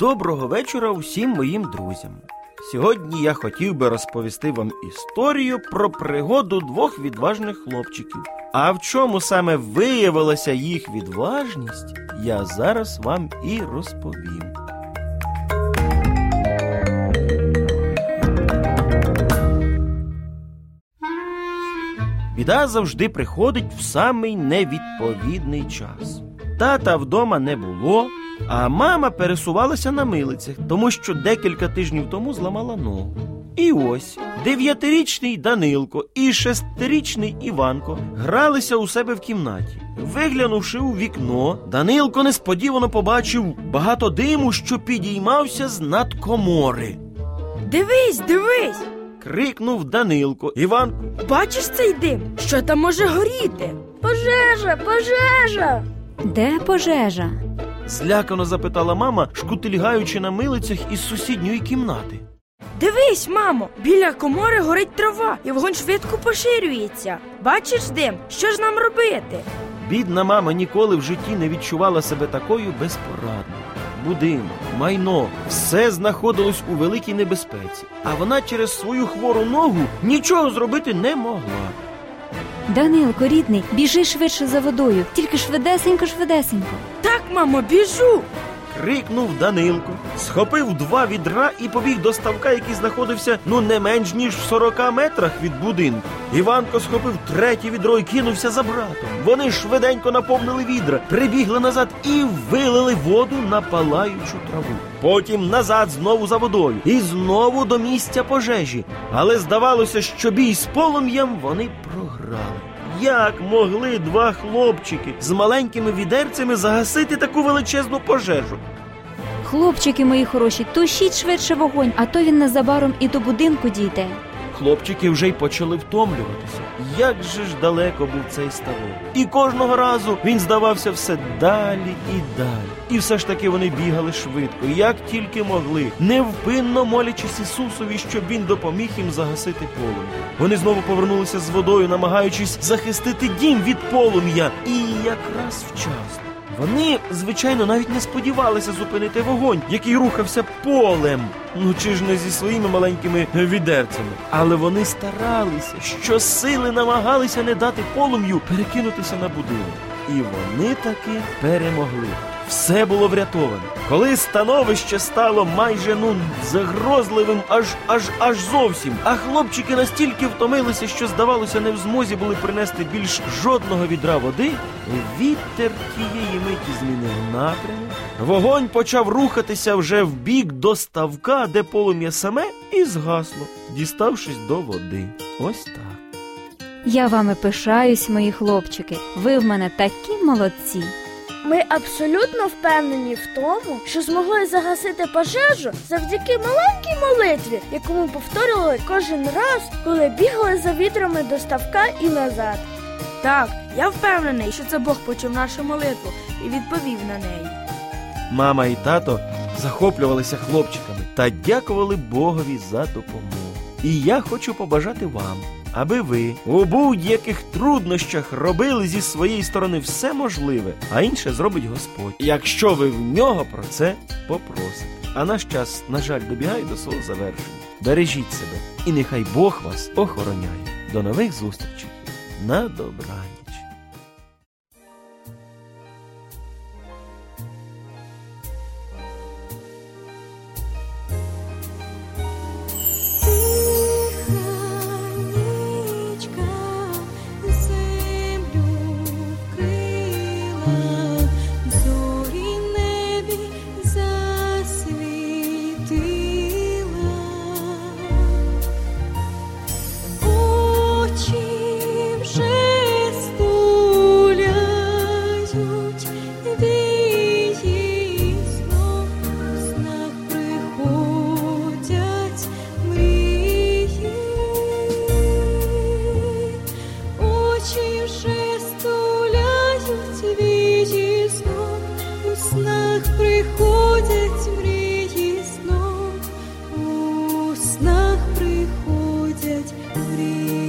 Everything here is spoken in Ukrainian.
Доброго вечора усім моїм друзям. Сьогодні я хотів би розповісти вам історію про пригоду двох відважних хлопчиків. А в чому саме виявилася їх відважність, я зараз вам і розповім. Біда завжди приходить в самий невідповідний час. Тата вдома не було, а мама пересувалася на милицях, тому що декілька тижнів тому зламала ногу. І ось дев'ятирічний Данилко і шестирічний Іванко гралися у себе в кімнаті. Виглянувши у вікно, Данилко несподівано побачив багато диму, що підіймався з над комори. Дивись, дивись! Крикнув Данилко. Іванко Бачиш цей дим? Що там може горіти? Пожежа, пожежа! Де пожежа? Злякано запитала мама, шкутильгаючи на милицях із сусідньої кімнати. Дивись, мамо, біля комори горить трава, і вогонь швидко поширюється. Бачиш дим? Що ж нам робити? Бідна мама ніколи в житті не відчувала себе такою безпорадною. Будинок, майно, все знаходилось у великій небезпеці, а вона через свою хвору ногу нічого зробити не могла. Данилко, рідний, біжи швидше за водою, тільки швидесенько, швидесенько. Мамо, біжу. Крикнув Данилко, схопив два відра і побіг до ставка, який знаходився ну не менш ніж в 40 метрах від будинку. Іванко схопив третє відро і кинувся за братом. Вони швиденько наповнили відра, прибігли назад і вилили воду на палаючу траву. Потім назад знову за водою і знову до місця пожежі. Але здавалося, що бій з полум'ям вони програли. Як могли два хлопчики з маленькими відерцями загасити таку величезну пожежу? Хлопчики мої хороші, тушіть швидше вогонь, а то він незабаром і до будинку дійде. Хлопчики вже й почали втомлюватися. Як же ж далеко був цей ставок. І кожного разу він здавався все далі і далі. І все ж таки вони бігали швидко, як тільки могли, невпинно молячись Ісусові, щоб він допоміг їм загасити полум'я. Вони знову повернулися з водою, намагаючись захистити дім від полум'я. І якраз вчасно. Вони, звичайно, навіть не сподівалися зупинити вогонь, який рухався полем. Ну чи ж не зі своїми маленькими відерцями. Але вони старалися, щосили намагалися не дати полум'ю перекинутися на будинок. І вони таки перемогли. Все було врятовано. Коли становище стало майже ну загрозливим, аж аж аж зовсім. А хлопчики настільки втомилися, що здавалося, не в змозі були принести більш жодного відра води. Вітер тієї миті змінив напрямок. Вогонь почав рухатися вже в бік до ставка, де полум'я саме і згасло, діставшись до води. Ось так. Я вами пишаюсь, мої хлопчики. Ви в мене такі молодці. Ми абсолютно впевнені в тому, що змогли загасити пожежу завдяки маленькій молитві, яку ми повторювали кожен раз, коли бігали за вітрами до ставка і назад. Так, я впевнений, що це Бог почув нашу молитву і відповів на неї. Мама і тато захоплювалися хлопчиками та дякували Богові за допомогу. І я хочу побажати вам, аби ви у будь-яких труднощах робили зі своєї сторони все можливе, а інше зробить Господь, якщо ви в нього про це попросите. А наш час, на жаль, добігає до свого завершення. Бережіть себе, і нехай Бог вас охороняє. До нових зустрічей. На добраніч. У снах приходять мрії сном, у снах приходять мрії.